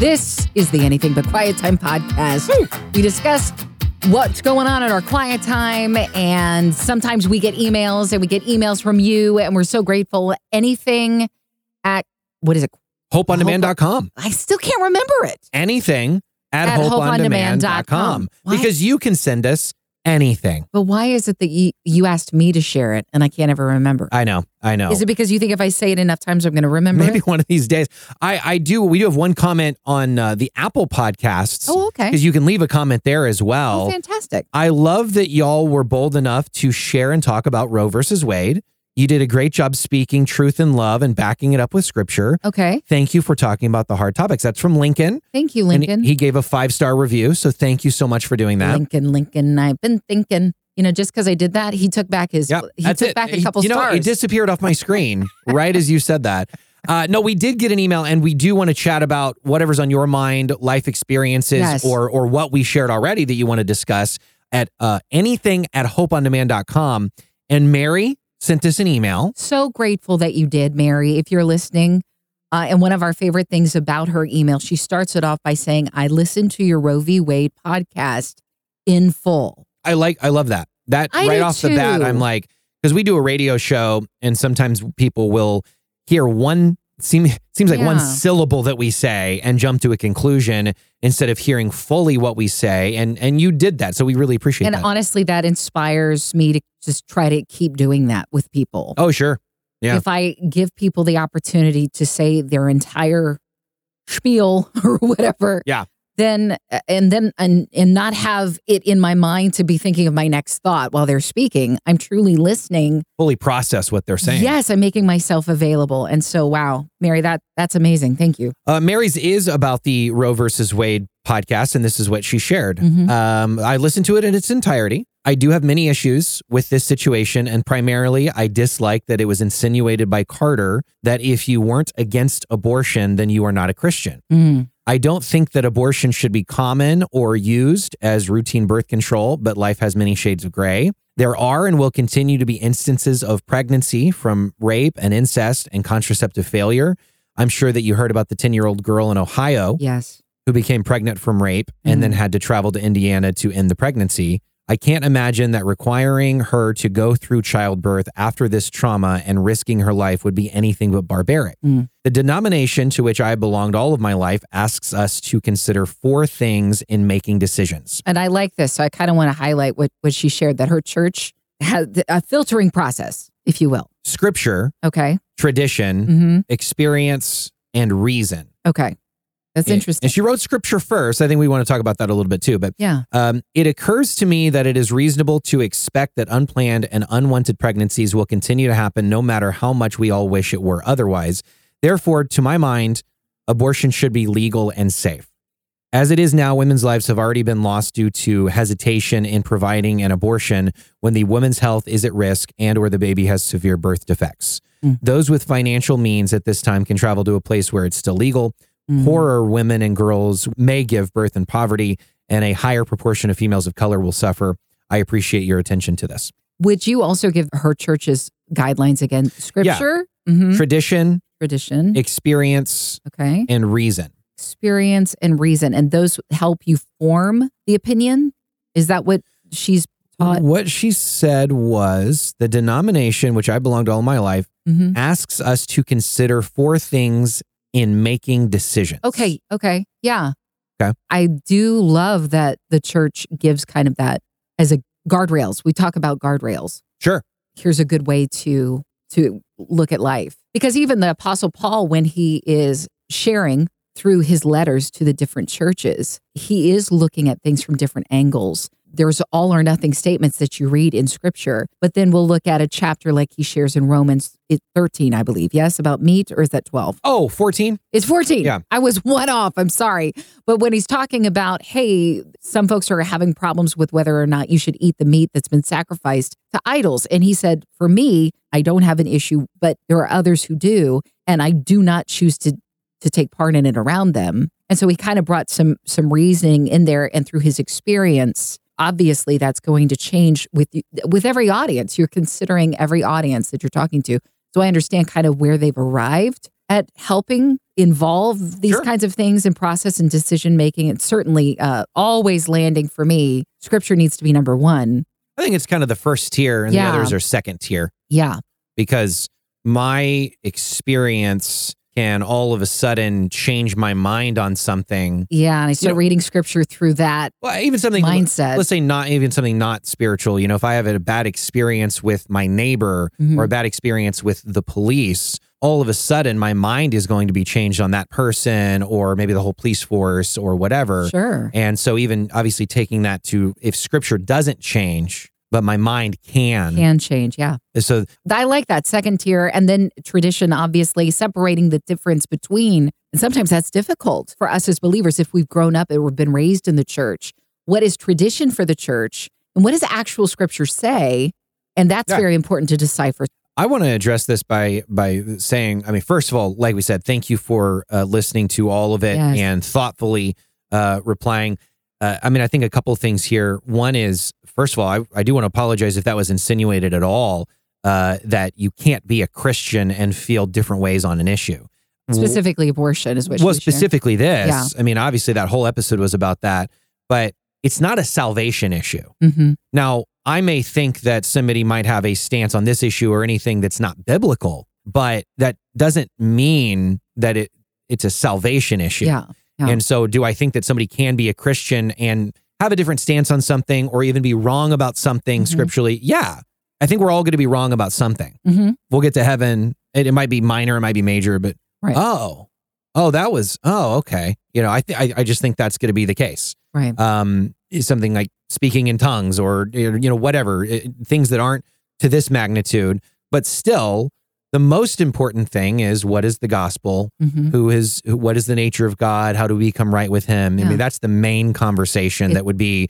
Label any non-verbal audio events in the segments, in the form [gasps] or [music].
This is the Anything But Quiet Time podcast. We discuss what's going on in our quiet time, and sometimes we get emails and we get emails from you, and we're so grateful. Anything at what is it? HopeOnDemand.com. I still can't remember it. Anything at, At HopeOnDemand.com. Why? Because you can send us anything. But why is it that you, you asked me to share it and I can't ever remember? I know. I know. Is it because you think if I say it enough times, I'm going to remember Maybe it? one of these days. I, I do. We do have one comment on uh, the Apple podcasts. Oh, okay. Because you can leave a comment there as well. Oh, fantastic. I love that y'all were bold enough to share and talk about Roe versus Wade. You did a great job speaking truth and love and backing it up with scripture. Okay. Thank you for talking about the hard topics. That's from Lincoln. Thank you, And Lincoln. he gave a five star review. So thank you so much for doing that. Lincoln, Lincoln. I've been thinking, you know, just because I did that, he took back his, Yep, he took it. back a couple you know, stars. it disappeared off my screen [laughs] right as you said that. Uh, no, we did get an email, and we do want to chat about whatever's on your mind, life experiences, Yes. or or what we shared already that you want to discuss at uh, anything at hopeondemand.com. And Mary sent us an email. so grateful that you did, Mary. If you're listening, uh, and one of our favorite things about her email, she starts it off by saying, I listened to your Roe v. Wade podcast in full. I like, I love that. That I right off the bat. I'm like, because we do a radio show, and sometimes people will hear one seem seems like one syllable that we say and jump to a conclusion instead of hearing fully what we say. And and you did that, so we really appreciate that. And that. honestly, that inspires me to just try to keep doing that with people. oh, sure. Yeah. If I give people the opportunity to say their entire spiel [laughs] or whatever, Yeah. Then and then and and not have it in my mind to be thinking of my next thought while they're speaking. I'm truly listening. Fully process what they're saying. Yes, I'm making myself available. And so wow, Mary, that that's amazing. Thank you. Uh, Mary's is about the Roe versus Wade podcast, and this is what she shared. Mhm. Um, I listened to it in its entirety. I do have many issues with this situation, and primarily, I dislike that it was insinuated by Carter that if you weren't against abortion, then you are not a Christian. Mm. I don't think that abortion should be common or used as routine birth control, but life has many shades of gray. There are and will continue to be instances of pregnancy from rape and incest and contraceptive failure. I'm sure that you heard about the 10 year old girl in Ohio Yes. who became pregnant from rape and mm-hmm. then had to travel to Indiana to end the pregnancy. I can't imagine that requiring her to go through childbirth after this trauma and risking her life would be anything but barbaric. Mm. The denomination to which I belonged all of my life asks us to consider four things in making decisions. And I like this. So I kind of want to highlight what, what she shared that her church has a filtering process, if you will. Scripture, Okay. tradition, hmm experience, and reason. Okay. That's And- interesting. And she wrote scripture first. I think we want to talk about that a little bit too. But yeah. Um, it occurs to me that it is reasonable to expect that unplanned and unwanted pregnancies will continue to happen no matter how much we all wish it were otherwise. Therefore, to my mind, abortion should be legal and safe. As it is now, women's lives have already been lost due to hesitation in providing an abortion when the woman's health is at risk and or the baby has severe birth defects. Mm. Those with financial means at this time can travel to a place where it's still legal. Mhm. Poorer women and girls may give birth in poverty, and a higher proportion of females of color will suffer. I appreciate your attention to this. Would you also give her church's guidelines again? Scripture, Mhm. Tradition, tradition, experience, okay, and reason. experience and reason, and those help you form the opinion. Is that what she's taught? What she said was the denomination, which I belonged to all my life, Mhm. asks us to consider four things in making decisions. Okay, okay, yeah. Okay. I do love that the church gives kind of that as a guardrails. We talk about guardrails. Sure. here's a good way to to look at life because even the apostle paul when he is sharing through his letters to the different churches he is looking at things from different angles there's all or nothing statements that you read in scripture but then we'll look at a chapter like he shares in romans 13 i believe yes about meat or is that 12 Oh, 14? it's 14. Yeah. I was one off. I'm sorry. But when he's talking about, hey, some folks are having problems with whether or not you should eat the meat that's been sacrificed to idols. And he said, for me, I don't have an issue, but there are others who do. And I do not choose to to take part in it around them. And so he kind of brought some some reasoning in there and through his experience. Obviously, that's going to change with with every audience. You're considering every audience that you're talking to. So I understand kind of where they've arrived at helping involve these Sure. kinds of things in process and decision making. It's certainly uh, always landing for me. Scripture needs to be number one. I think it's kind of the first tier and Yeah. the others are second tier Yeah. because my experience can all of a sudden change my mind on something. Yeah. And I start know- reading scripture through that Well, even something mindset. let's say not even something not spiritual you know if i have a bad experience with my neighbor Mhm. or a bad experience with the police all of a sudden my mind is going to be changed on that person or maybe the whole police force or whatever Sure. and so even obviously taking that to if scripture doesn't change but my mind can, Can change. Yeah. so I like that second tier. And then tradition, obviously, separating the difference between, and sometimes that's difficult for us as believers if we've grown up or been raised in the church. What is tradition for the church? And what does actual scripture say? And that's Yeah. very important to decipher. I want to address this by by saying, I mean, first of all, like we said, thank you for uh, listening to all of it Yes. and thoughtfully uh, replying. Uh, I mean, I think a couple things here. One is, first of all, I, I do want to apologize if that was insinuated at all uh, that you can't be a Christian and feel different ways on an issue. Specifically, abortion is what well, sharing. specifically this. Yeah. I mean, obviously, that whole episode was about that, but it's not a salvation issue. Mhm. Now, I may think that somebody might have a stance on this issue or anything that's not biblical, but that doesn't mean that it it's a salvation issue. Yeah. Yeah. And so do I think that somebody can be a Christian and have a different stance on something or even be wrong about something Mhm. scripturally? Yeah. I think we're all going to be wrong about something. Mhm. We'll get to heaven. It, it might be minor, it might be major, but Right. oh, oh, that was, oh, okay. You know, I, th- I, I just think that's going to be the case Right. um, is something like speaking in tongues or you know whatever it- things that aren't to this magnitude, but still the most important thing is what is the gospel? Mhm. Who is who- what is the nature of God? How do we become right with Him? I mean, that's the main conversation It- that would be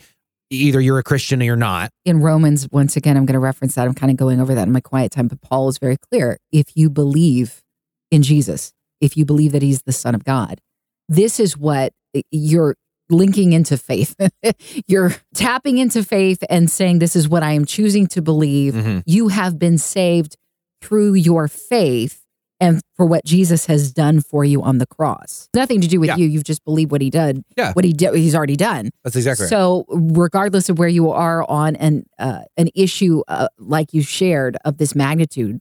either you're a Christian or you're not. in Romans, once again, I'm going to reference that. I'm kind of going over that in my quiet time, but Paul is very clear. If you believe in Jesus, if you believe that he's the Son of God, this is what you're linking into faith. [laughs] you're tapping into faith and saying, This is what I am choosing to believe. Mhm. You have been saved through your faith and for what Jesus has done for you on the cross. Nothing to do with Yeah. you. You've just believed what he did, Yeah. what he did, he's already done. That's exactly right. So, regardless of where you are on an uh, an issue uh, like you shared of this magnitude,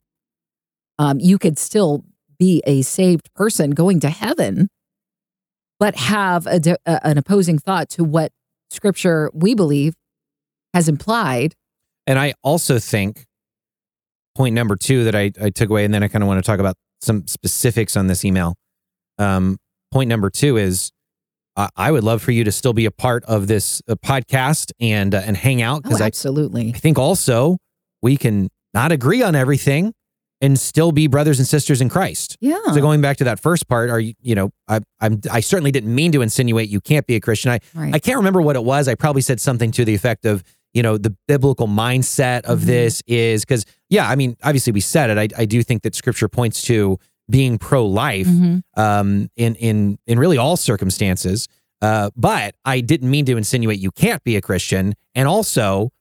um, you could still be a saved person going to heaven, but have a, di- uh, an opposing thought to what Scripture we believe has implied. And I also think point number two that I, I took away, and then I kind of want to talk about some specifics on this email. Um, point number two is I I would love for you to still be a part of this uh, podcast and uh, and hang out Oh, because I, absolutely. I think also we can not agree on everything and still be brothers and sisters in Christ. Yeah. So going back to that first part, are you you know I I'm I certainly didn't mean to insinuate you can't be a Christian. I right. I can't remember what it was. I probably said something to the effect of, you know, the biblical mindset of Mhm. this is because, yeah, I mean, obviously we said it. I, I do think that scripture points to being pro life Mhm. um, in, in, in really all circumstances. Uh, but I didn't mean to insinuate you can't be a Christian. And also,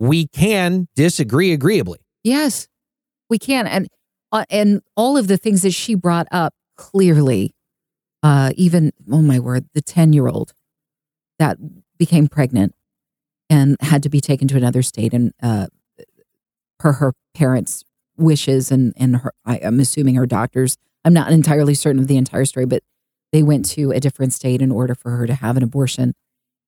we can disagree agreeably. Yes, we can, and uh, and all of the things that she brought up clearly, uh, even oh my word, the ten year old that became pregnant and had to be taken to another state, and uh, per her parents' wishes and and her, I, I'm assuming her doctors. I'm not entirely certain of the entire story, but they went to a different state in order for her to have an abortion,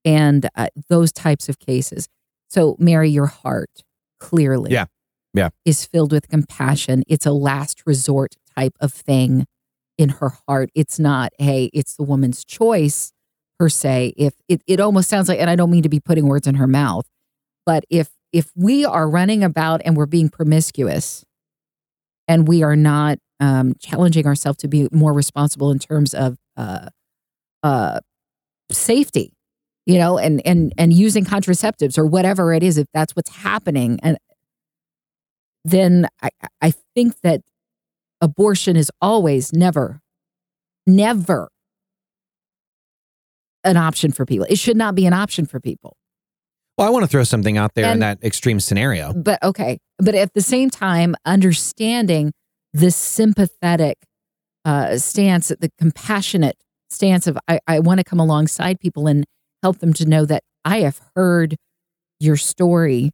and uh, those types of cases. So, Mary, your heart clearly Yeah. Yeah. is filled with compassion. It's a last resort type of thing in her heart. It's not, hey, it's the woman's choice per se. If it, it almost sounds like, and I don't mean to be putting words in her mouth, but if if we are running about and we're being promiscuous and we are not um, challenging ourselves to be more responsible in terms of uh, uh, safety, you know, and and and using contraceptives or whatever it is, if that's what's happening, and then I I think that abortion is always never, never an option for people. It should not be an option for people. Well, I want to throw something out there in that extreme scenario. But okay, but at the same time, understanding the sympathetic uh, stance, the compassionate stance of I, I want to come alongside people and help them to know that I have heard your story.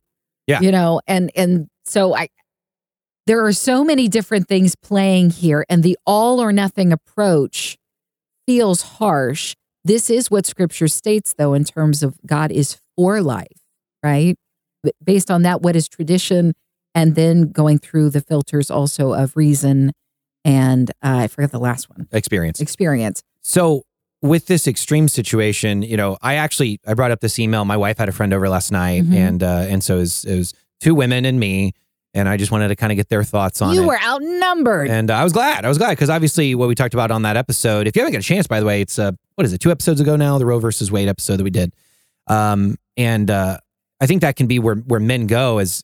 Yeah. You know, and and so I there are so many different things playing here, and the all or nothing approach feels harsh. This is what scripture states, though, in terms of God is for life, right? Based on that, what is tradition? And then going through the filters also of reason and uh, I forget the last one Experience. experience. So with this extreme situation, you know, I actually I brought up this email. My wife had a friend over last night, Mhm. and uh, and so it was, it was two women and me, and I just wanted to kind of get their thoughts on You it. were outnumbered. and uh, I was glad. I was glad because obviously what we talked about on that episode. If you haven't got a chance, by the way, it's uh, what is it? Two episodes ago now, the Roe versus Wade episode that we did. Um, and uh, I think that can be where where men go Is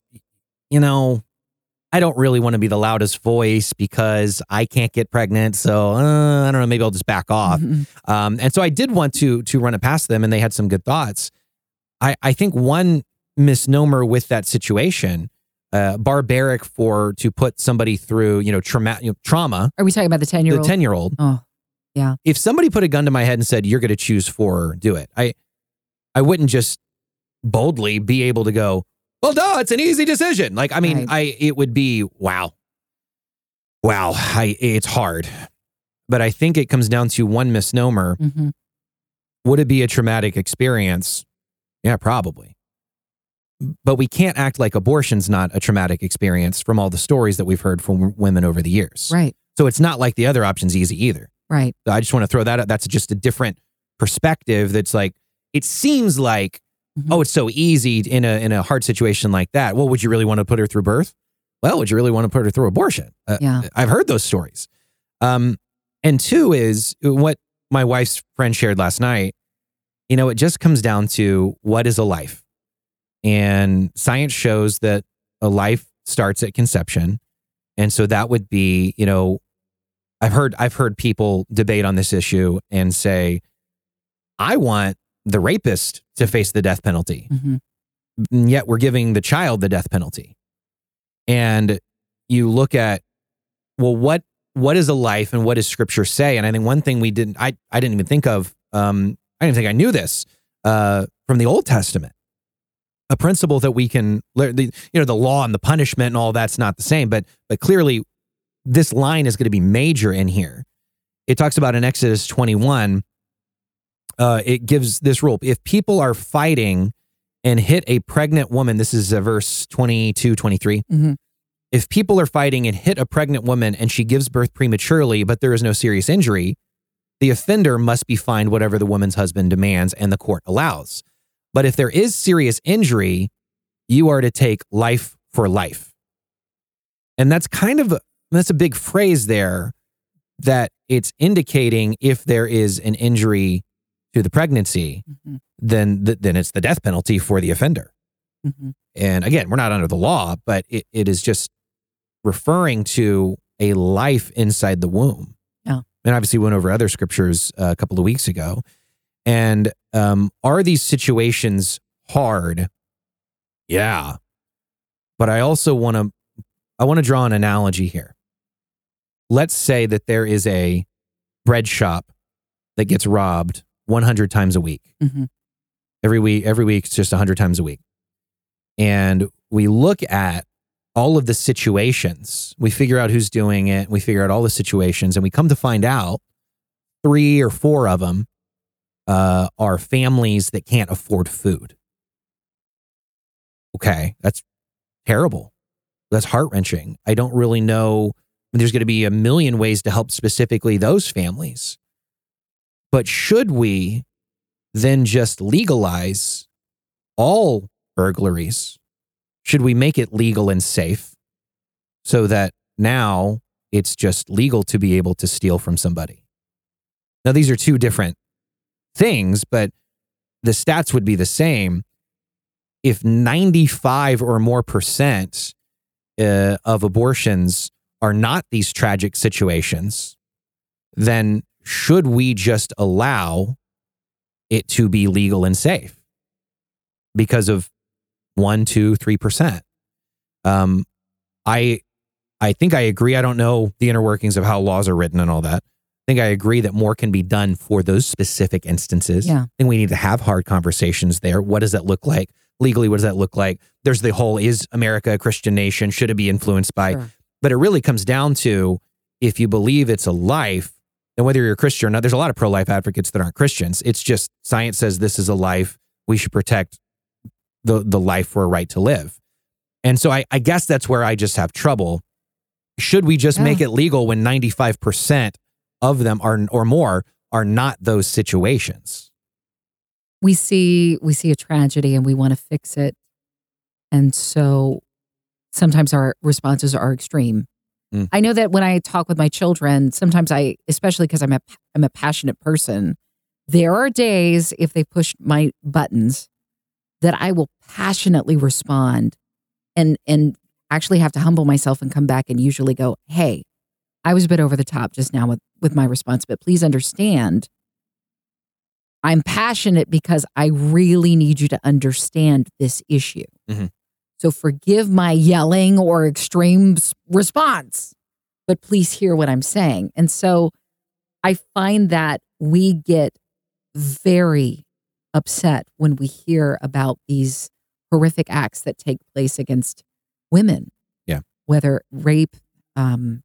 you know, I don't really want to be the loudest voice because I can't get pregnant. So uh, I don't know. Maybe I'll just back off. Mhm. Um, and so I did want to to run it past them, and they had some good thoughts. I I think one misnomer with that situation, uh, barbaric for to put somebody through you know trauma you know, trauma. Are we talking about the 10 year The old? ten year old. Oh, yeah. If somebody put a gun to my head and said you're going to choose four, do it. I I wouldn't just boldly be able to go. Well, duh, it's an easy decision. Like I mean, Right. I it would be wow, wow. I it's hard, but I think it comes down to one misnomer. Mhm. Would it be a traumatic experience? Yeah, probably. But we can't act like abortion's not a traumatic experience from all the stories that we've heard from women over the years. right, So it's not like the other option's easy either. right. So I just want to throw that out. That's just a different perspective. That's like it seems like Mhm. oh, it's so easy in a in a hard situation like that. Well, would you really want to put her through birth? Well, would you really want to put her through abortion? Uh, Yeah. I've heard those stories. Um, and two is what my wife's friend shared last night. You know, it just comes down to what is a life, and science shows that a life starts at conception, and so that would be, you know, I've heard I've heard people debate on this issue and say, I want the rapist to face the death penalty Mhm. and yet we're giving the child the death penalty. And you look at, well, what what is a life and what does scripture say? And I think one thing we didn't I I didn't even think of, um, I didn't think I knew this uh, from the Old Testament. A principle that we can learn, the, you know, the law and the punishment and all that's not the same, but but clearly this line is going to be major in here. It talks about in Exodus 21, uh, it gives this rule. If people are fighting and hit a pregnant woman, this is uh, verse 22, 23. Mhm. If people are fighting and hit a pregnant woman and she gives birth prematurely, but there is no serious injury, the offender must be fined whatever the woman's husband demands and the court allows. But if there is serious injury, you are to take life for life. And that's kind of that's a big phrase there that it's indicating if there is an injury to the pregnancy, Mhm. then th- then it's the death penalty for the offender. Mhm. And again, we're not under the law, but it, it is just referring to a life inside the womb. Yeah. And obviously, we went over other scriptures uh, a couple of weeks ago. And um, are these situations hard? Yeah. But I also want to I want to draw an analogy here. Let's say that there is a bread shop that gets robbed 100 times a week Mhm. every week every week it's just 100 times a week and we look at all of the situations we figure out who's doing it we figure out all the situations and we come to find out three or four of them uh, are families that can't afford food okay that's terrible that's heart-wrenching i don't really know there's going to be a million ways to help specifically those families but should we then just legalize all burglaries? Should we make it legal and safe so that now it's just legal to be able to steal from somebody? Now, these are two different things, but the stats would be the same. If 95 or more percent uh, of abortions are not these tragic situations, then should we just allow it to be legal and safe because of one, two, three percent? Um, I I think I agree. I don't know the inner workings of how laws are written and all that. I think I agree that more can be done for those specific instances. Yeah. I think we need to have hard conversations there. What does that look like? Legally, what does that look like? There's the whole is America a Christian nation? Should it be influenced by? Sure. But it really comes down to if you believe it's a life, and whether you're a Christian or not, there's a lot of pro life advocates that aren't Christians. It's just science says this is a life. We should protect the, the life for a right to live. And so I, I guess that's where I just have trouble. Should we just Yeah. make it legal when 95% of them are or more are not those situations? we see we see a tragedy and we want to fix it and so sometimes our responses are extreme Mm. i know that when i talk with my children sometimes i especially because i'm a i'm a passionate person there are days if they push my buttons that i will passionately respond and and actually have to humble myself and come back and usually go hey i was a bit over the top just now with with my response but please understand I'm passionate because I really need you to understand this issue. Mhm. So forgive my yelling or extreme response, but please hear what I'm saying. And so I find that we get very upset when we hear about these horrific acts that take place against women. Yeah. Whether rape, um,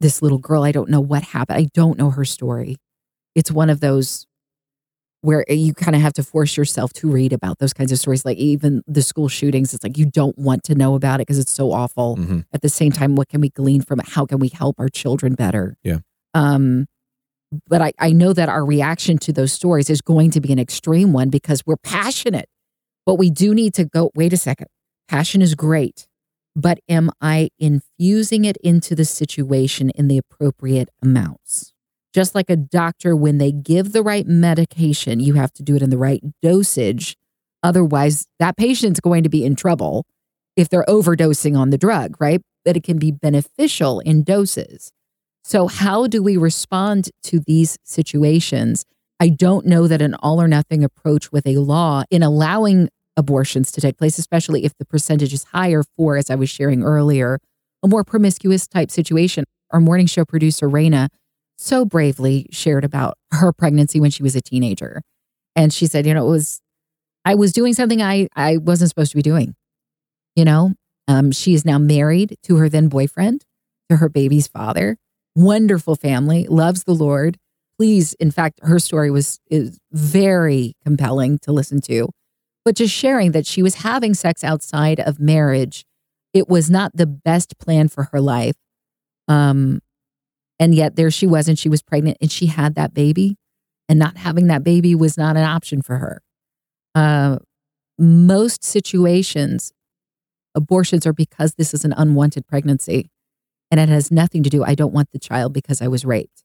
this little girl, I don't know what happened. I don't know her story. It's one of those where you kind of have to force yourself to read about those kinds of stories, like even the school shootings. It's like you don't want to know about it because it's so awful. Mhm. At the same time, what can we glean from it? How can we help our children better? Yeah. Um, but I, I know that our reaction to those stories is going to be an extreme one because we're passionate. But we do need to go, wait a second. Passion is great, but am I infusing it into the situation in the appropriate amounts? Just like a doctor, when they give the right medication, you have to do it in the right dosage. Otherwise, that patient's going to be in trouble if they're overdosing on the drug, right? But it can be beneficial in doses. So, how do we respond to these situations? I don't know that an all or nothing approach with a law in allowing abortions to take place, especially if the percentage is higher for, as I was sharing earlier, a more promiscuous type situation. Our morning show producer, Raina, so bravely shared about her pregnancy when she was a teenager. And she said, you know, it was, I was doing something I, I wasn't supposed to be doing. You know, um, she is now married to her then boyfriend, to her baby's father. Wonderful family, loves the Lord. Please, in fact, her story was is very compelling to listen to. But just sharing that she was having sex outside of marriage, it was not the best plan for her life. Um, and yet there she was, and she was pregnant, and she had that baby, and not having that baby was not an option for her. Uh, most situations, abortions are because this is an unwanted pregnancy, and it has nothing to do. I don't want the child because I was raped.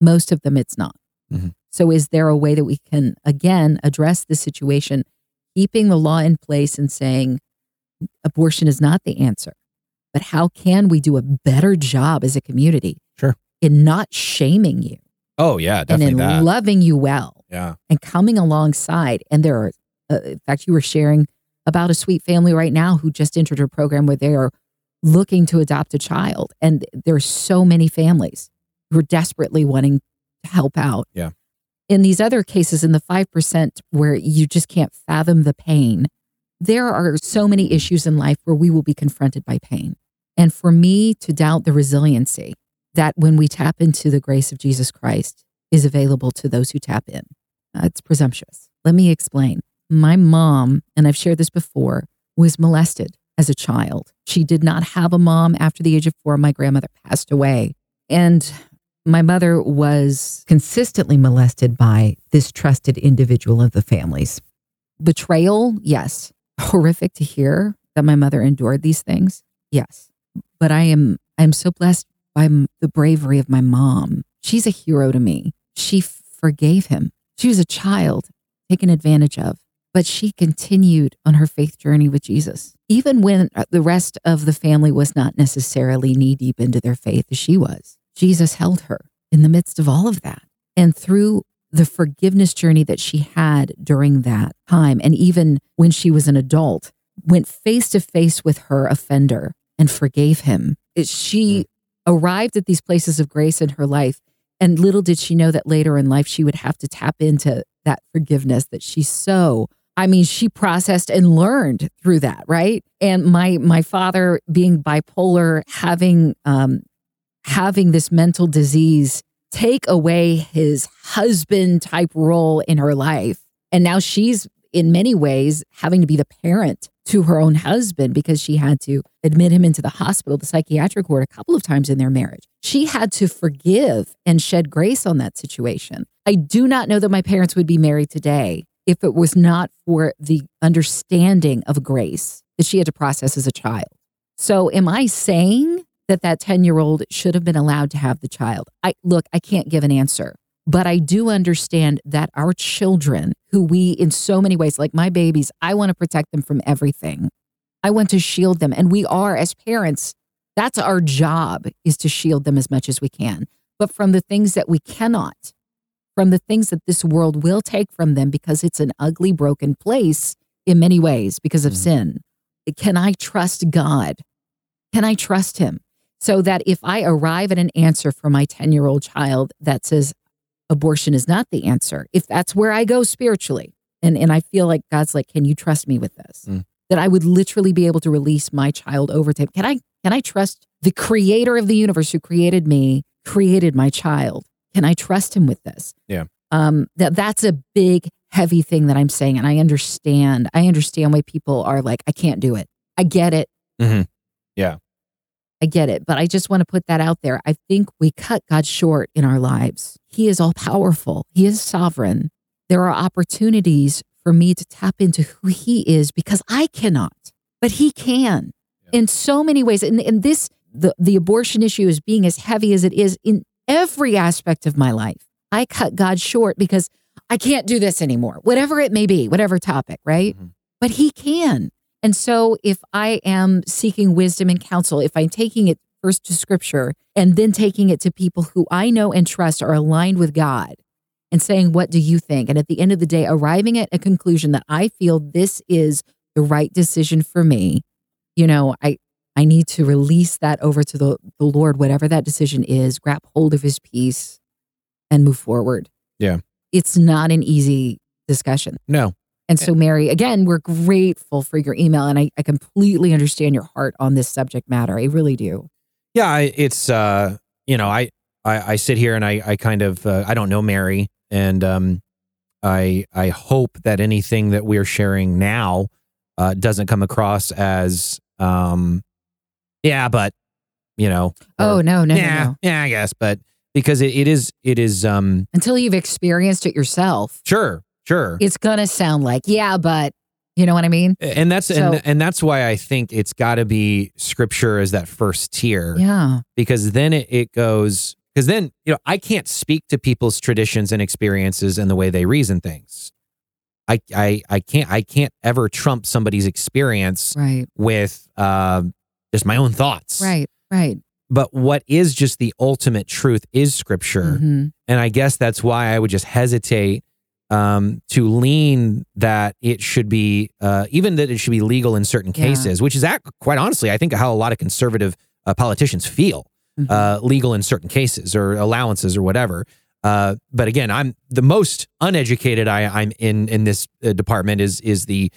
Most of them, it's not. Mhm. So, is there a way that we can again address the situation, keeping the law in place and saying abortion is not the answer, but how can we do a better job as a community? Sure. In not shaming you Oh yeah, and in that. loving you well yeah. and coming alongside. And there are, uh, in fact, you were sharing about a sweet family right now who just entered a program where they are looking to adopt a child. And there are so many families who are desperately wanting to help out. Yeah. In these other cases, in the 5% where you just can't fathom the pain, there are so many issues in life where we will be confronted by pain. And for me to doubt the resiliency that when we tap into the grace of Jesus Christ is available to those who tap in, uh, it's presumptuous. Let me explain. My mom, and I've shared this before, was molested as a child. She did not have a mom after the age of four. My grandmother passed away. And my mother was consistently molested by this trusted individual of the families. Betrayal, yes. Horrific to hear that my mother endured these things, yes. But I am I'm so blessed by the bravery of my mom. She's a hero to me. She forgave him. She was a child taken advantage of, but she continued on her faith journey with Jesus. Even when uh, the rest of the family was not necessarily knee deep into their faith as she was, Jesus held her in the midst of all of that. And through the forgiveness journey that she had during that time, and even when she was an adult, went face to face with her offender and forgave him She arrived at these places of grace in her life. And little did she know that later in life, she would have to tap into that forgiveness that she so, I mean, she processed and learned through that, right? And my my father being bipolar, having um having this mental disease take away his husband type role in her life. And now she's in many ways having to be the parent to her own husband because she had to admit him into the hospital, the psychiatric ward, a couple of times in their marriage. She had to forgive and shed grace on that situation. I do not know that my parents would be married today if it was not for the understanding of grace that she had to process as a child. So, am I saying that that 10 year old should have been allowed to have the child? I look, I can't give an answer, but I do understand that our children, who we in so many ways, like my babies, I want to protect them from everything. I want to shield them. And we are, as parents, that's our job is to shield them as much as we can. But from the things that we cannot, from the things that this world will take from them because it's an ugly, broken place in many ways because of Mhm. sin. Can I trust God? Can I trust Him? So that if I arrive at an answer for my 10 year old child that says abortion is not the answer, if that's where I go spiritually, and, and I feel like God's like, can you trust me with this? Mm. That I would literally be able to release my child over to Him. Can I, can I trust the creator of the universe who created me, created my child? Can I trust Him with this? Yeah. Um, that that's a big, heavy thing that I'm saying. And I understand. I understand why people are like, I can't do it. I get it. Mhm. Yeah. I get it. But I just want to put that out there. I think we cut God short in our lives. He is all powerful, He is sovereign. There are opportunities for me to tap into who He is because I cannot, but He can Yeah. in so many ways. And, and this, the, the abortion issue is being as heavy as it is in every aspect of my life. I cut God short because I can't do this anymore, whatever it may be, whatever topic, right? Mhm. But He can. And so if I am seeking wisdom and counsel, if I'm taking it first to scripture and then taking it to people who I know and trust are aligned with God and saying, What do you think? And at the end of the day, arriving at a conclusion that I feel this is the right decision for me, you know, I I need to release that over to the, the Lord, whatever that decision is, grab hold of his peace and move forward. Yeah. It's not an easy discussion. No. And so, Mary, again, we're grateful for your email, and I, I completely understand your heart on this subject matter. I really do. Yeah, I, it's uh, you know, I, I I sit here and I I kind of uh, I don't know Mary, and um, I I hope that anything that we're sharing now uh, doesn't come across as um, yeah, but you know, Oh, or, no, no, yeah, no, no. yeah, I guess, but because it, it is it is um Until you've experienced it yourself, sure sure it's going to sound like, yeah, but you know what I mean? and that's So- and and that's why I think it's got to be scripture as that first tier Yeah. because then it, it goes because then you know I can't speak to people's traditions and experiences and the way they reason things. I I I can't I can't ever trump somebody's experience Right. with uh, just my own thoughts. Right. Right. But what is just the ultimate truth is scripture, Mhm. and I guess that's why I would just hesitate um, to lean that it should be uh, even that it should be legal in certain Yeah. cases, which is act, quite honestly I think how a lot of conservative uh, politicians feel Mhm. uh, legal in certain cases or allowances or whatever. Uh, but again, I'm the most uneducated I, I'm in in this uh, department is is the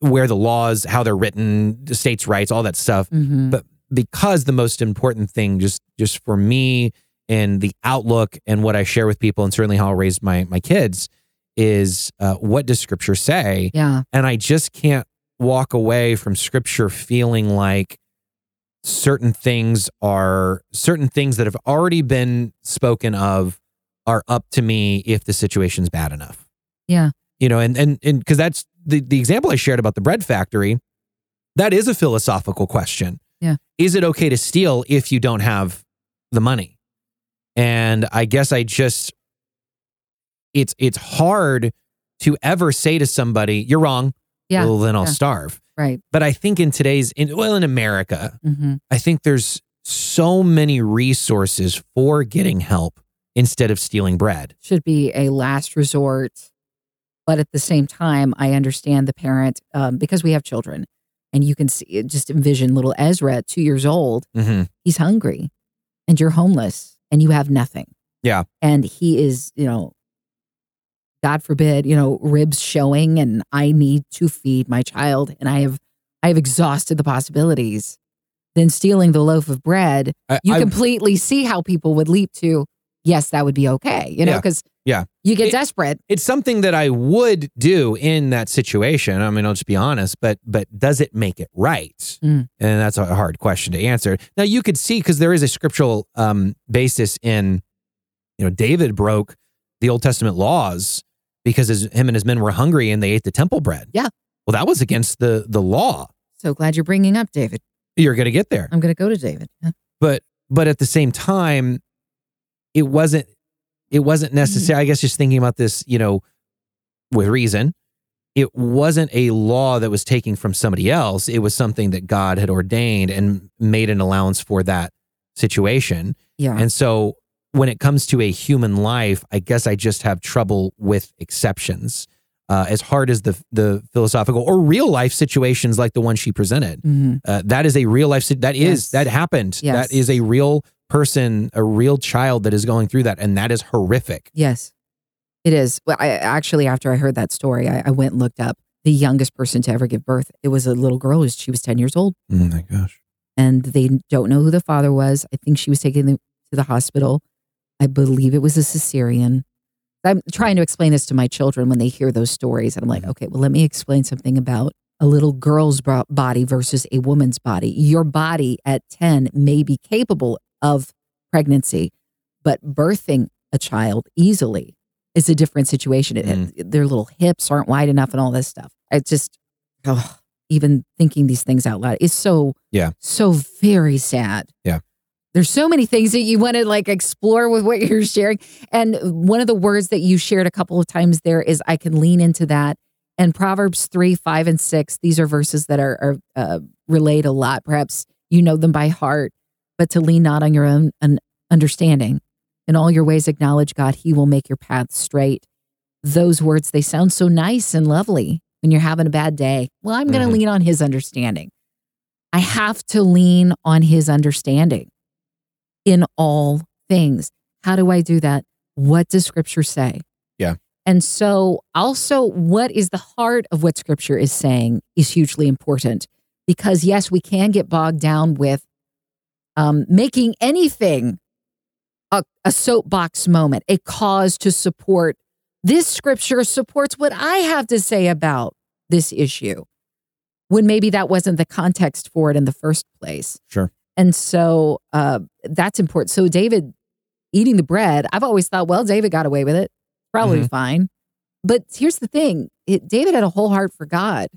where the laws, how they're written, the states' rights, all that stuff. Mhm. But because the most important thing, just just for me and the outlook and what I share with people, and certainly how I raise my my kids, is uh, what does Scripture say? yeah. and I just can't walk away from scripture feeling like certain things are certain things that have already been spoken of are up to me if the situation's bad enough. Yeah. You know, and and and because that's the the example I shared about the bread factory, that is a philosophical question. Yeah. Is it okay to steal if you don't have the money? And I guess I just it's it's hard to ever say to somebody, "You're wrong." Yeah. Well, then I'll yeah. starve. Right. But I think in today's, in, well, in America, hmm I think there's so many resources for getting help instead of stealing bread. Should be a last resort. But at the same time, I understand the parent um, because we have children. and you can see just envision little Ezra two years old. hmm He's hungry, and you're homeless, and you have nothing. Yeah. and he is, you know, God forbid, you know, ribs showing, and I need to feed my child, and I have, I have exhausted the possibilities. Then stealing the loaf of bread, I, you I- completely see how people would leap to, yes, that would be okay, you know, Yeah. because Yeah. you get It- desperate. it's something that I would do in that situation. I mean, I'll just be honest, but but does it make it right? Mm. And that's a hard question to answer. Now you could see because there is a scriptural um, basis in, you know, David broke the Old Testament laws because his, him and his men were hungry and they ate the temple bread. Yeah. Well, that was against the the law. So glad you're bringing up David. You're going to get there. I'm going to go to David. Yeah. but but at the same time it wasn't it wasn't necessary i guess just thinking about this you know with reason it wasn't a law that was taking from somebody else it was something that god had ordained and made an allowance for that situation Yeah. and so when it comes to a human life i guess i just have trouble with exceptions uh, as hard as the the philosophical or real life situations like the one she presented Mhm. uh, that is a real life. That is Yes. that happened. Yes. That is a real person, a real child that is going through that, and that is horrific. Yes, it is. Well, I actually, after I heard that story, I, I went and looked up the youngest person to ever give birth. It was a little girl. She was 10 years old. Oh my gosh. and they don't know who the father was. I think she was taken to the hospital. I believe it was a cesarean. I'm trying to explain this to my children when they hear those stories. And I'm like, Mhm. okay, well, let me explain something about a little girl's body versus a woman's body. Your body at 10 may be capable of pregnancy, but birthing a child easily is a different situation. It- Mm. Their little hips aren't wide enough and all this stuff. It's just, oh, even thinking these things out loud is so Yeah. so very sad. Yeah. There's so many things that you want to like explore with what you're sharing. And one of the words that you shared a couple of times there is I can lean into that. And Proverbs 3, 5, and 6, these are verses that are, are uh, relate a lot. Perhaps you know them by heart, but to lean not on your own un- understanding. In all your ways, acknowledge God. He will make your path straight. Those words, they sound so nice and lovely when you're having a bad day. Well, I'm going to Mhm. lean on his understanding. I have to lean on his understanding in all things. How do I do that? What does scripture say? Yeah. And so, also, what is the heart of what scripture is saying is hugely important because, yes, we can get bogged down with um, making anything a, a soapbox moment, a cause to support. This scripture supports what I have to say about this issue when maybe that wasn't the context for it in the first place. Sure. And so uh, that's important. So David eating the bread, I've always thought, well, David got away with it, probably fine. But here's the thing: it, David had a whole heart for God,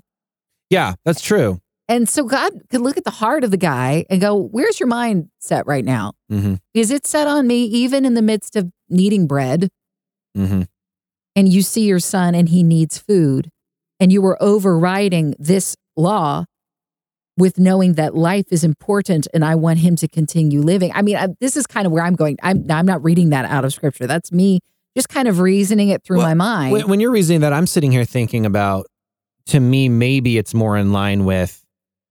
Yeah, that's true. and so God could look at the heart of the guy and go, "Where's your mind set right now? hmm Is it set on me, even in the midst of needing bread?" hmm and you see your son and he needs food and you were overriding this law with knowing that life is important and I want him to continue living. I mean, I, this is kind of where I'm going. I'm I'm not reading that out of scripture. That's me just kind of reasoning it through Well, my mind. When, when you're reasoning that, I'm sitting here thinking about. To me, maybe it's more in line with,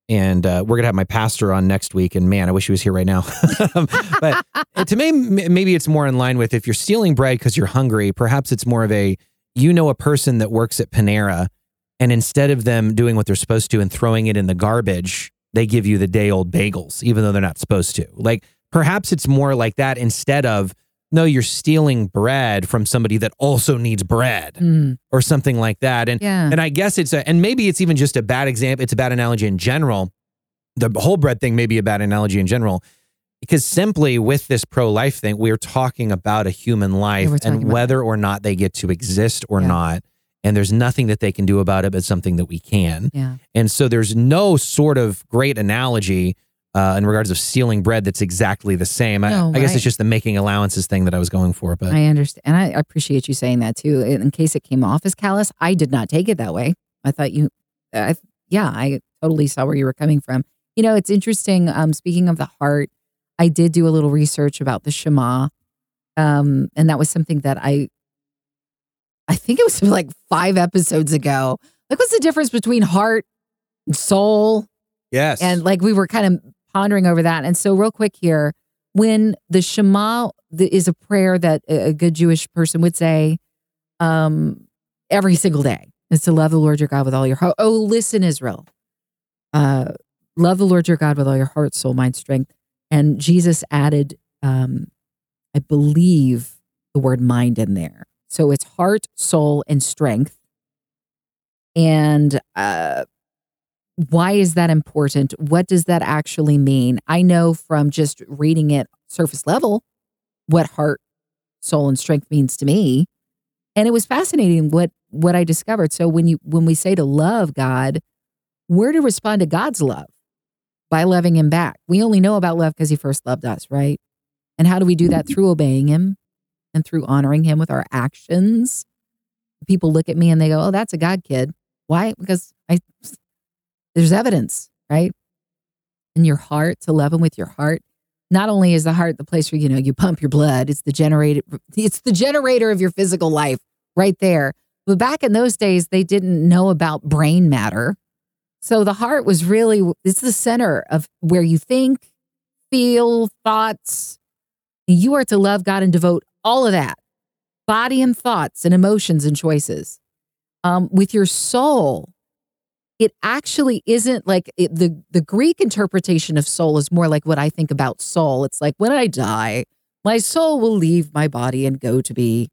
and uh, we're gonna have my pastor on next week. And man, I wish he was here right now. [laughs] but [laughs] to me, maybe it's more in line with if you're stealing bread because you're hungry. Perhaps it's more of a you know a person that works at Panera, and instead of them doing what they're supposed to and throwing it in the garbage, they give you the day old bagels, even though they're not supposed to. Like perhaps it's more like that instead of no, you're stealing bread from somebody that also needs bread Mm, or something like that. And yeah. and I guess it's a, and maybe it's even just a bad example. It's a bad analogy in general. The whole bread thing may be a bad analogy in general, because simply with this pro life thing, we're talking about a human life we're and whether or not they get to exist or Yeah. not. And there's nothing that they can do about it, but something that we can. yeah. And so there's no sort of great analogy uh, in regards of stealing bread that's exactly the same. I, No, I guess right. it's just the making allowances thing that I was going for. But I understand. And I appreciate you saying that too. In in case it came off as callous, I did not take it that way. I thought you, I, yeah, I totally saw where you were coming from. You know, it's interesting. Um, speaking of the heart, I did do a little research about the Shema. Um, and that was something that I, I think it was [laughs] like five episodes ago. Like, what's the difference between heart and soul Yes. And like we were kind of pondering over that. And so, real quick here, when the Shema is a prayer that a, good Jewish person would say um, every single day, is to love the Lord your God with all your heart. Oh, listen, Israel. Uh, love the Lord your God with all your heart, soul, mind, strength. And Jesus added, um, I believe, the word mind in there. So it's heart, soul, and strength. And uh, why is that important? What does that actually mean? I know from just reading it surface level what heart, soul, and strength means to me. And it was fascinating what what I discovered. So when you when we say to love God, we're to respond to God's love by loving him back. We only know about love because he first loved us, right? And how do we do that? Through obeying him and through honoring him with our actions. People look at me and they go, "Oh, that's a God kid." Why? Because I there's evidence, right? In your heart to love him with your heart. Not only is the heart the place where you know you pump your blood, it's the generator it's the generator of your physical life right there. But back in those days they didn't know about brain matter. So the heart was really it's the center of where you think, feel, thoughts. You are to love God and devote all of that, body and thoughts and emotions and choices. Um, with your soul, it actually isn't like it, the the Greek interpretation of soul is more like what I think about soul. It's like when I die, my soul will leave my body and go to be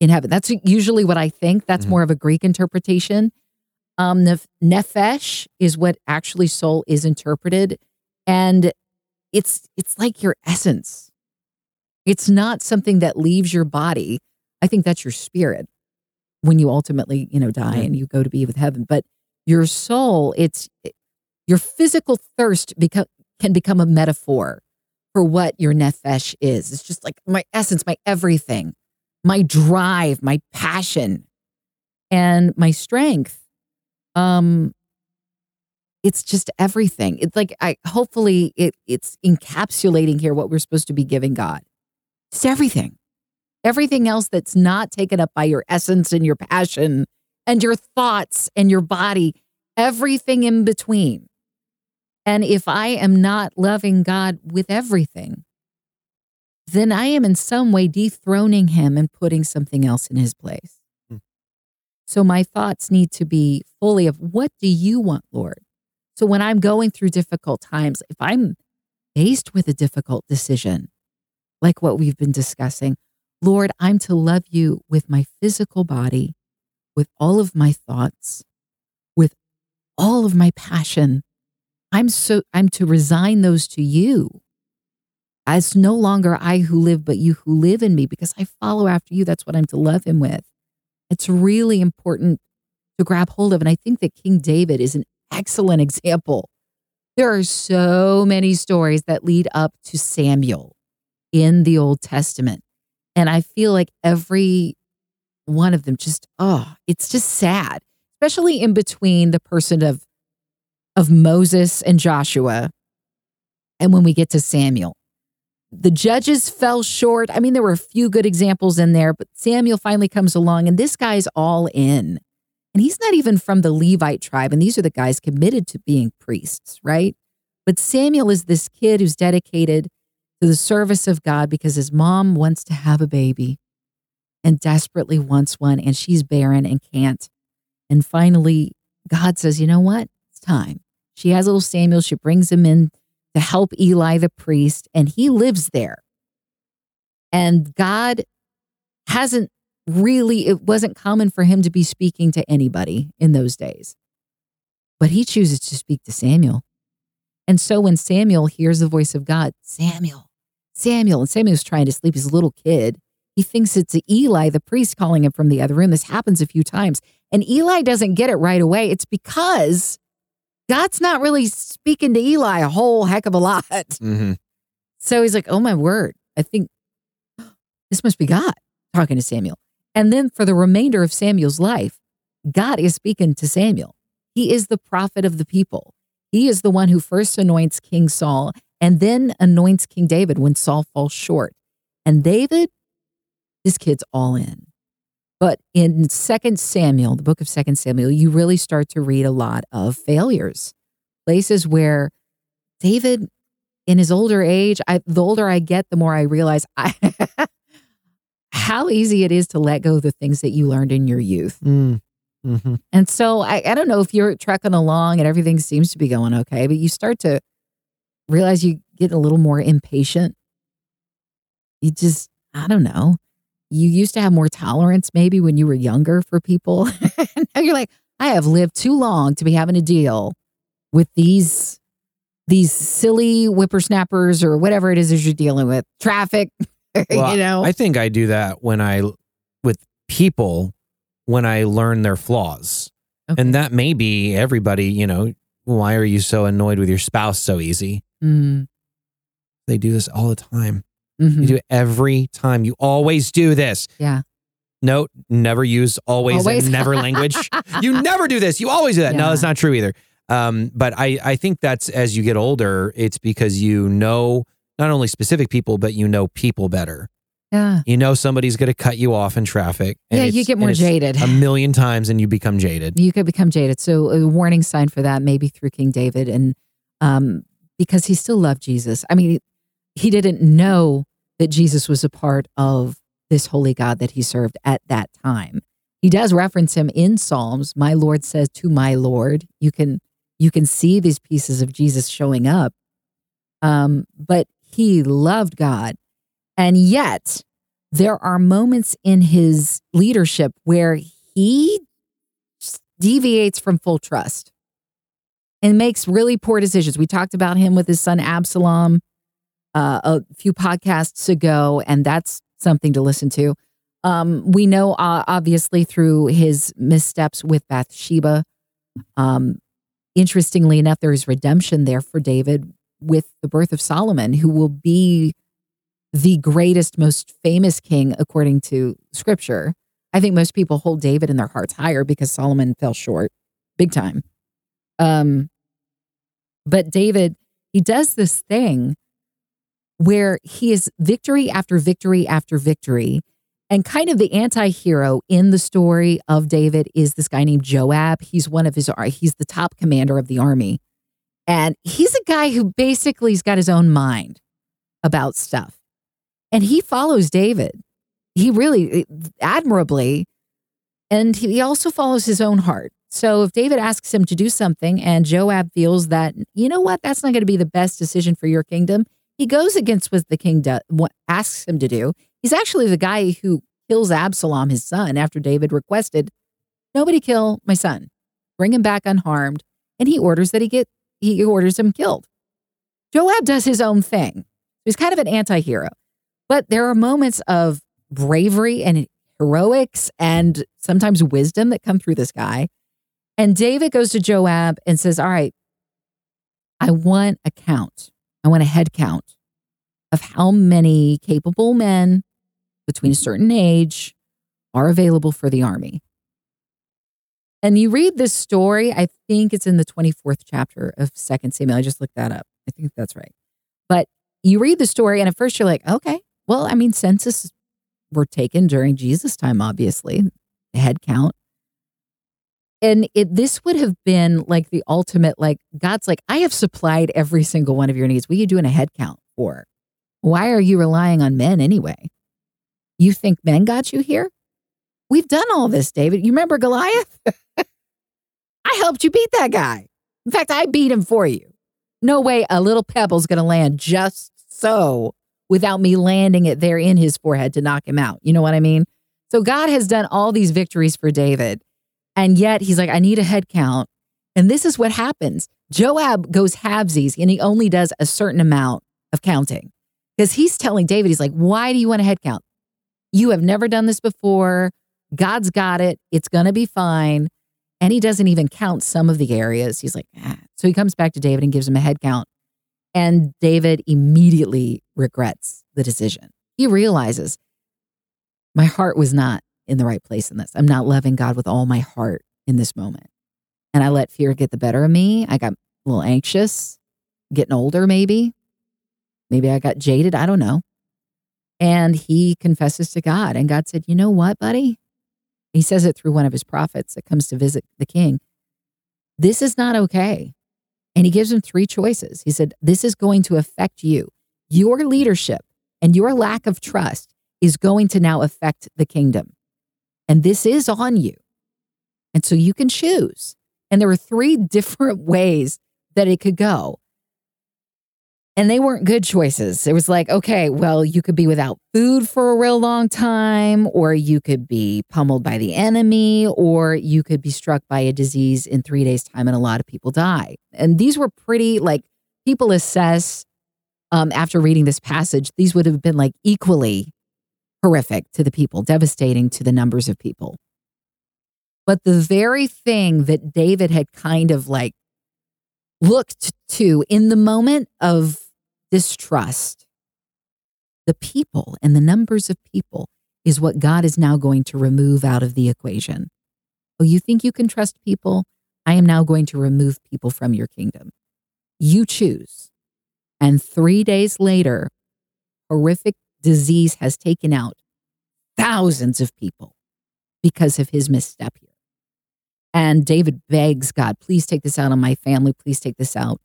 in heaven. That's usually what I think. That's Mhm. more of a Greek interpretation. Um, nef- nefesh is what actually soul is interpreted, and it's it's like your essence. It's not something that leaves your body. I think that's your spirit when you ultimately, you know, die Yeah. and you go to be with heaven. But your soul, it's your physical thirst become can become a metaphor for what your nefesh is. It's just like my essence, my everything, my drive, my passion, and my strength. Um, it's just everything. It's like I hopefully it it's encapsulating here what we're supposed to be giving God. It's everything. Everything else that's not taken up by your essence and your passion and your thoughts and your body, everything in between. And if I am not loving God with everything, then I am in some way dethroning him and putting something else in his place. Hmm. So my thoughts need to be fully of what do you want, Lord? So when I'm going through difficult times, if I'm faced with a difficult decision, like what we've been discussing, Lord, I'm to love you with my physical body, with all of my thoughts, with all of my passion. I'm so I'm to resign those to you. As no longer I who live, but you who live in me, because I follow after you. That's what I'm to love him with. It's really important to grab hold of. And I think that King David is an excellent [laughs] example. There are so many stories that lead up to Samuel in the Old Testament. And I feel like every one of them just, oh, it's just sad, especially in between the person of of Moses and Joshua. And when we get to Samuel, the judges fell short. I mean, there were a few good examples in there, but Samuel finally comes along and this guy's all in. And he's not even from the Levite tribe. And these are the guys committed to being priests, right? But Samuel is this kid who's dedicated to the service of God because his mom wants to have a baby and desperately wants one, and she's barren and can't. And finally, God says, You know what? It's time. She has little Samuel. She brings him in to help Eli the priest, and he lives there. And God hasn't really, it wasn't common for him to be speaking to anybody in those days. But he chooses to speak to Samuel. And so when Samuel hears the voice of God, Samuel, Samuel, and Samuel's trying to sleep, he's a little kid. He thinks it's Eli, the priest, calling him from the other room. This happens a few times. And Eli doesn't get it right away. It's because God's not really speaking to Eli a whole heck of a lot. Mhm. So he's like, oh my word, I think [gasps] this must be God talking to Samuel. And then for the remainder of Samuel's life, God is speaking to Samuel. He is the prophet of the people. He is the one who first anoints King Saul and then anoints King David when Saul falls short. And David, this kid's all in. But in Second Samuel, the book of Second Samuel, you really start to read a lot of failures. places where David, in his older age, I, the older I get, the more I realize I, [laughs] how easy it is to let go of the things that you learned in your youth. Mm. hmm And so I, I don't know if you're trekking along and everything seems to be going okay, but you start to realize you get a little more impatient. You just, I don't know. You used to have more tolerance maybe when you were younger for people. [laughs] now you're like, I have lived too long to be having to deal with these these silly whippersnappers or whatever it is that you're dealing with. Traffic, [laughs] Well, you know. I think I do that when I with people when I learn their flaws. Okay. And that may be everybody, you know, why are you so annoyed with your spouse so easy? Mm, They do this all the time. mhm. You do it every time. You always do this. Yeah. No, never use always, Always. and never language. [laughs] you never do this. You always do that. No, Yeah. that's not true either. Um, but I, I think that's as you get older, it's because you know not only specific people, but you know people better. Yeah. You know somebody's going to cut you off in traffic. and Yeah, you get more jaded. a million times, and you become jaded. you could become jaded. So a warning sign for that maybe through King David and um because he still loved Jesus. I mean, he didn't know that Jesus was a part of this holy God that he served at that time. He does reference him in Psalms. My Lord says to my Lord. You can you can see these pieces of Jesus showing up. Um, but he loved God. And yet there are moments in his leadership where he deviates from full trust and makes really poor decisions. We talked about him with his son Absalom uh, a few podcasts ago, and that's something to listen to. Um, we know, uh, obviously, through his missteps with Bathsheba. Um, interestingly enough, there is redemption there for David with the birth of Solomon, who will be the greatest, most famous king according to scripture. I think most people hold David in their hearts higher because Solomon fell short big time. Um, but David, he does this thing where he is victory after victory after victory. And kind of the anti-hero in the story of David is this guy named Joab. He's one of his he's the top commander of the army. And he's a guy who basically has got his own mind about stuff. And he follows David. He really admirably and he also follows his own heart. So if David asks him to do something and Joab feels that, you know what, that's not going to be the best decision for your kingdom, he goes against what the king do, what asks him to do. He's actually the guy who kills Absalom, his son, after David requested, nobody kill my son. Bring him back unharmed. And he orders that he get he orders him killed. Joab does his own thing. He's kind of an anti-hero. But there are moments of bravery and heroics and sometimes wisdom that come through this guy. And David goes to Joab and says, All right, I want a count. I want a head count of how many capable men between a certain age are available for the army. And you read this story, I think it's in the 24th chapter of Second Samuel. I just looked that up. I think that's right. But you read the story, and at first you're like, okay, well, I mean, census were taken during Jesus' time, obviously, the head count. And it this would have been like the ultimate, like God's like, I have supplied every single one of your needs. What are you doing a head count for? Why are you relying on men anyway? You think men got you here? We've done all this, David. You remember Goliath? [laughs] I helped you beat that guy. In fact, I beat him for you. No way a little pebble's going to land just so without me landing it there in his forehead to knock him out. You know what I mean? So God has done all these victories for David. And yet he's like, I need a head count. And this is what happens. Joab goes halvesies and he only does a certain amount of counting because he's telling David, he's like, why do you want a head count? You have never done this before. God's got it. It's going to be fine. And he doesn't even count some of the areas. He's like, ah. So he comes back to David and gives him a head count. And David immediately regrets the decision. He realizes my heart was not in the right place in this. I'm not loving God with all my heart in this moment. And I let fear get the better of me. I got a little anxious, getting older, maybe. Maybe I got jaded. I don't know. And he confesses to God. And God said, You know what, buddy? He says it through one of his prophets that comes to visit the king. This is not okay. And he gives him three choices. He said, This is going to affect you. Your leadership and your lack of trust is going to now affect the kingdom. And this is on you. And so you can choose. And there were three [laughs] different ways that it could go. And they weren't good choices. It was like, okay, well, you could be without food for a real long time, or you could be pummeled by the enemy, or you could be struck by a disease in three days' time and a lot of people die. And these were pretty, like, people assess um, after reading this passage, these would have been like equally horrific to the people, devastating to the numbers of people. But the very thing that David had kind of like looked to in the moment of distrust, the people and the numbers of people is what God is now going to remove out of the equation. Oh, you think you can trust people? I am now going to remove people from your kingdom. You choose. And three days later, horrific disease has taken out thousands of people because of his misstep here. And David begs God, please take this out on my family. Please take this out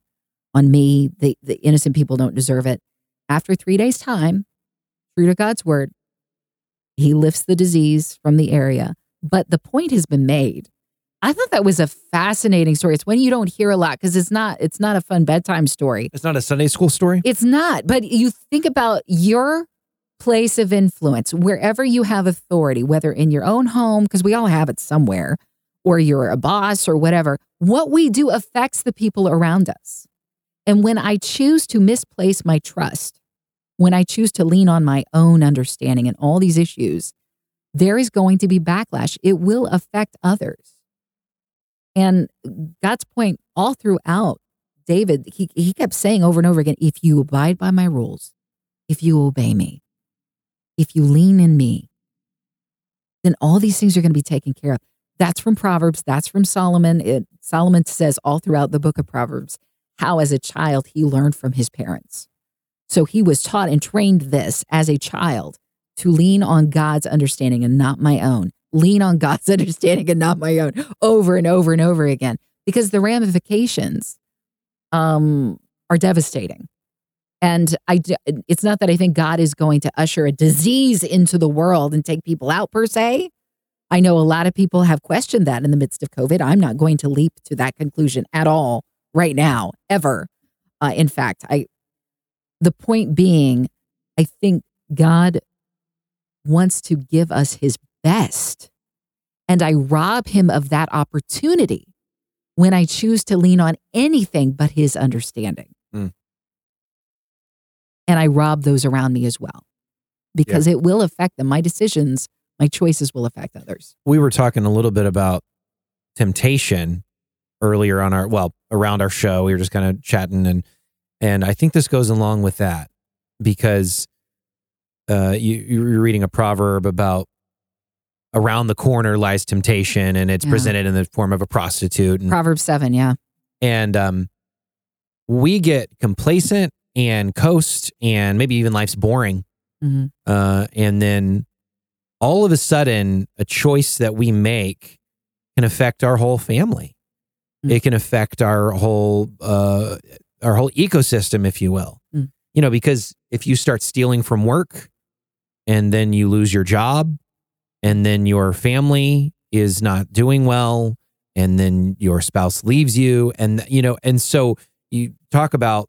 on me. The, the innocent people don't deserve it. After three days' time, true to God's word, he lifts the disease from the area. But the point has been made. I thought that was a fascinating story. It's one you don't hear a lot because it's not it's not a fun bedtime story. It's not a Sunday school story. It's not. But you think about your place of influence, wherever you have authority, whether in your own home, because we all have it somewhere, or you're a boss or whatever, what we do affects the people around us. And when I choose to misplace my trust, when I choose to lean on my own understanding in all these issues, there is going to be backlash. It will affect others. And God's point all throughout David, he, he kept saying over and over again if you abide by my rules, if you obey me, if you lean in me, then all these things are going to be taken care of. That's from Proverbs. That's from Solomon. It, Solomon says all throughout the book of Proverbs how, as a child, he learned from his parents. So he was taught and trained this as a child to lean on God's understanding and not my own. Lean on God's [laughs] understanding and not my own over and over and over again because the ramifications um, are devastating. And I, it's not that I think God is going to usher a disease into the world and take people out per se. I know a lot of people have questioned that in the midst of COVID. I'm not going to leap to that conclusion at all right now, ever. Uh, in fact, I, the point being, I think God wants to give us his best. And I rob him of that opportunity when I choose to lean on anything but his understanding. And I rob those around me as well because yeah. it will affect them. My decisions, my choices will affect others. We were talking a little bit about temptation earlier on our, well, around our show. We were just kind of chatting and, and I think this goes along with that because uh, you, you're reading a proverb about around the corner lies temptation and it's yeah. presented in the form of a prostitute. And, Proverbs 7, yeah. And um, we get complacent and coast and maybe even life's boring. Mm-hmm. Uh, and then all of a sudden, a choice that we make can affect our whole family. Mm-hmm. It can affect our whole uh, our whole ecosystem, if you will. Mm. You know, because if you start stealing from work and then you lose your job and then your family is not doing well and then your spouse leaves you and you know and so you talk about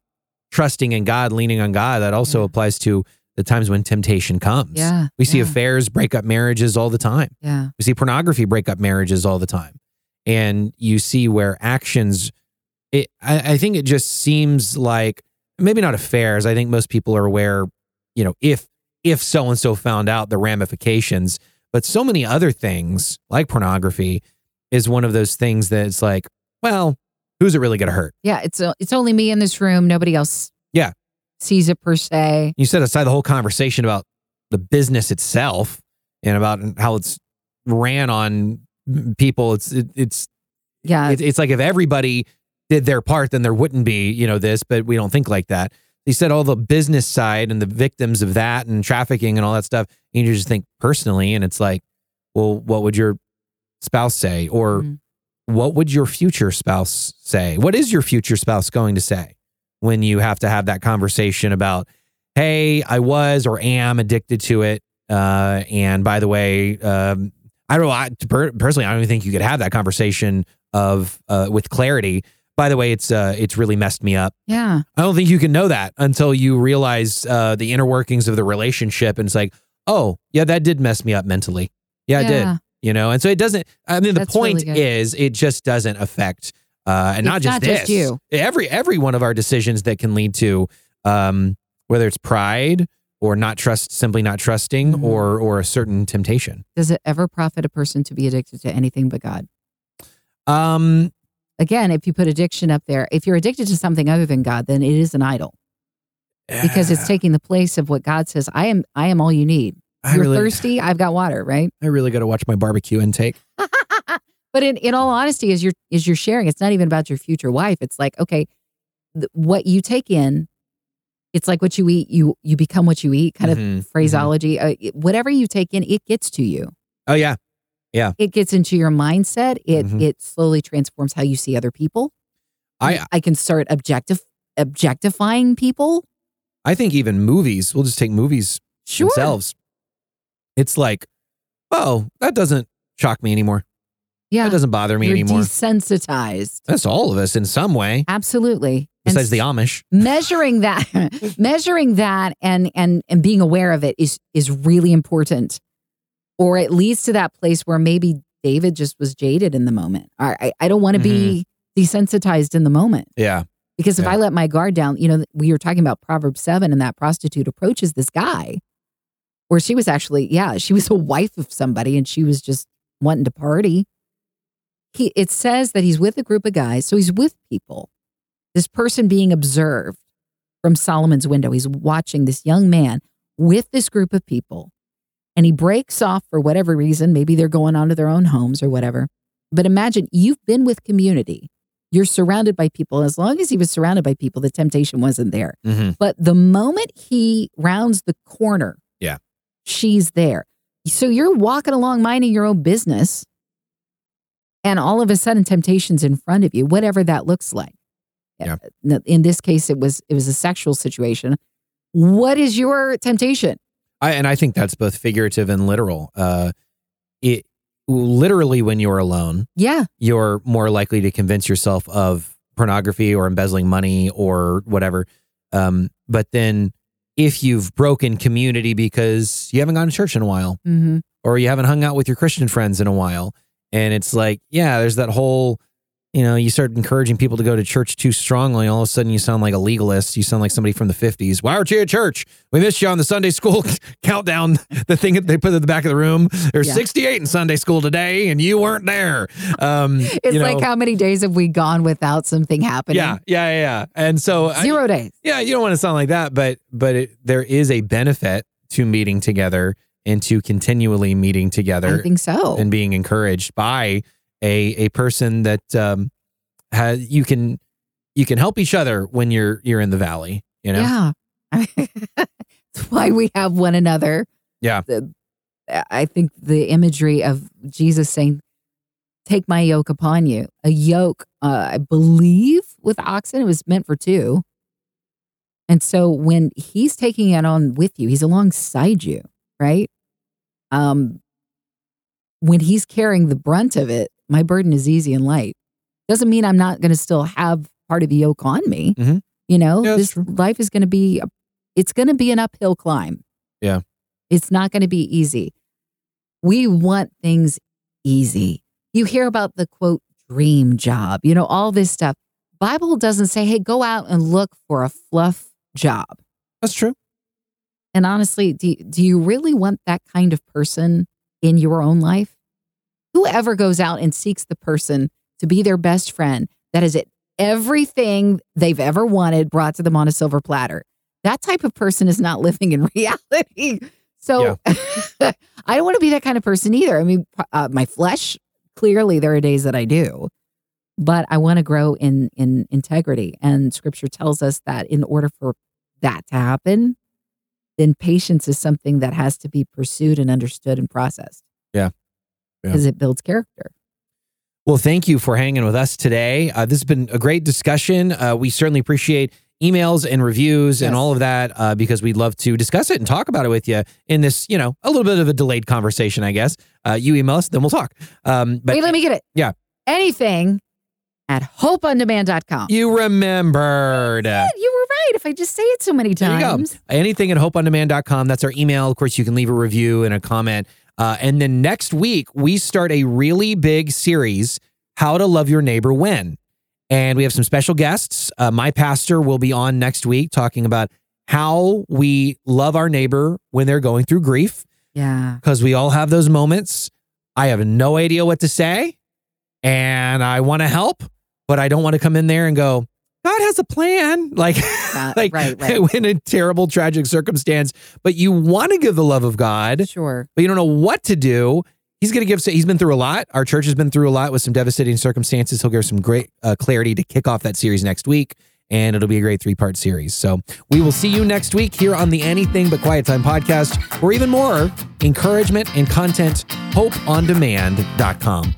trusting in God, leaning on God, that also yeah. applies to the times when temptation comes. Yeah. We see yeah. affairs break up marriages all the time. Yeah. We see pornography break up marriages all the time. And you see where actions it I, I think it just seems like maybe not affairs. I think most people are aware, you know, if if so and so found out the ramifications, but so many other things like pornography is one of those things that it's like, well, who's it really going to hurt? Yeah, it's a, it's only me in this room. Nobody else. Yeah. Sees it per se. You set aside the whole conversation about the business itself and about how it's ran on people. It's it, it's yeah. It, it's like if everybody did their part, then there wouldn't be you know this, but we don't think like that. You said all the business side and the victims of that and trafficking and all that stuff. And you just think personally, and it's like, well, what would your spouse say? Or mm-hmm what would your future spouse say? What is your future spouse going to say when you have to have that conversation about, hey, I was or am addicted to it? Uh, and by the way, um, I don't know. I, per- personally, I don't even think you could have that conversation of uh, with clarity. By the way, it's uh, it's really messed me up. Yeah. I don't think you can know that until you realize uh, the inner workings of the relationship, and it's like, oh, yeah, that did mess me up mentally. Yeah, it did. You know, and so it doesn't. I mean, the That's point really is, it just doesn't affect, uh, and not just not this. just you. Every every one of our decisions that can lead to, um, whether it's pride or not trust, simply not trusting, Mhm. or or a certain temptation. Does it ever profit a person to be addicted to anything but God? Um, Again, if you put addiction up there, if you're addicted to something other than God, then it is an idol because it's taking the place of what God says. I am. I am all you need. I You're really, thirsty. I've got water. Right. I really got to watch my barbecue intake. [laughs] but in, in all honesty, as you're as you're sharing, it's not even about your future wife. It's like, okay, th- what you take in, it's like what you eat. You you become what you eat. Kind Mhm, of phraseology. Uh, it- whatever you take in, it gets to you. Oh yeah, yeah. It gets into your mindset. It Mhm. it slowly transforms how you see other people. I I can start objective objectifying people. I think even movies. We'll just take movies Sure. themselves. It's like, oh, that doesn't shock me anymore. Yeah. That doesn't bother me You're anymore. desensitized. That's all of us in some way, Absolutely. And besides the Amish. [laughs] measuring that [laughs] measuring that and and and being aware of it is is really important or it leads to that place where maybe david just was jaded in the moment i i, I don't want to be mm-hmm. desensitized in the moment Yeah. because if Yeah. i let my guard down you know we were talking about proverbs 7 and that prostitute approaches this guy where she was actually yeah she was a wife of somebody and she was just wanting to party he it says that he's with a group of guys so he's with people this person being observed from Solomon's window. He's watching this young man with this group of people. And he breaks off for whatever reason. Maybe they're going on to their own homes or whatever. But imagine you've been with community. You're surrounded by people. As long as he was surrounded by people, the temptation wasn't there. hmm But the moment he rounds the corner. She's there. So you're walking along minding your own business. And all of a sudden temptation's in front of you, whatever that looks like. Yeah. In this case, it was it was a sexual situation. What is your temptation? I, and I think that's both figurative and literal. Uh, it literally when you're alone, Yeah. you're more likely to convince yourself of pornography or embezzling money or whatever. Um, but then if you've broken community because you haven't gone to church in a while Mm-hmm. or you haven't hung out with your Christian friends in a while, and it's like, yeah, there's that whole, you know, you start encouraging people to go to church too strongly. All of a sudden, you sound like a legalist. You sound like somebody from the 50s. Why aren't you at church? We missed you on the Sunday school [laughs] countdown, the thing that they put at the back of the room. There's Yeah. 68 in Sunday school today, and you weren't there. Um, [laughs] It's you know, like how many days have we gone without something happening? yeah, yeah, yeah, yeah. And so, I- Zero days. yeah, you don't want to sound like that, but but it, there is a benefit to meeting together and to continually meeting together. I think so. and being encouraged by a a person that um has you can you can help each other when you're you're in the valley you know Yeah. [laughs] That's why we have one another. Yeah. The- I think the imagery of Jesus saying, Take my yoke upon you. A yoke, uh, I believe, with oxen, it was meant for two. And so when he's taking it on with you, he's alongside you, right? Um, when he's carrying the brunt of it, my burden is easy and light. Doesn't mean I'm not going to still have part of the yoke on me. Mhm. You know, Yeah, this life is going to be, it's going to be an uphill climb. Yeah. It's not going to be easy. We want things easy. You hear about the quote dream job, you know, all this stuff. Bible doesn't say, hey, go out and look for a fluff job. that's true And honestly, do, do you really want that kind of person in your own life? Whoever goes out and seeks the person to be their best friend, that is it, everything they've ever wanted brought to them on a silver platter. That type of person is not [laughs] living in reality. So [laughs] I don't want to be that kind of person either. I mean, uh, my flesh, clearly there are days that I do, but I want to grow in in integrity. And scripture tells us that in order for that to happen, then patience is something that has to be pursued and understood and processed. Yeah. Yeah. Because it builds character. Well, thank you for hanging with us today. Uh, this has been a great discussion. Uh, we certainly appreciate emails and reviews and all of that uh, because we'd love to discuss it and talk about it with you in this, you know, a little bit of a delayed conversation, I guess. Uh, you email us, then we'll talk. Um, but Wait, let me get it. Yeah. Anything at hopeondemand.com. you remembered. You were right. If I just say it so many There you go. times. Anything at hopeondemand.com. That's our email. Of course, you can leave a review and a comment. Uh, and then next week, we start a really big series How to Love Your Neighbor When. And we have some special guests. Uh, my pastor will be on next week talking about how we love our neighbor when they're going through grief, Yeah. because we all have those moments. I have no idea what to say, and I want to help, but I don't want to come in there and go, God has a plan. [laughs] Like, Uh, [laughs] like right, right. [laughs] in a terrible, tragic circumstance, but you want to give the love of God, Sure. but you don't know what to do. He's going to give, he's been through a lot. Our church has been through a lot with some devastating circumstances. He'll give some great uh, clarity to kick off that series next week. And it'll be a great three part series. So we will see you next week here on the Anything But Quiet Time podcast, or even more encouragement and content, hopeondemand.com.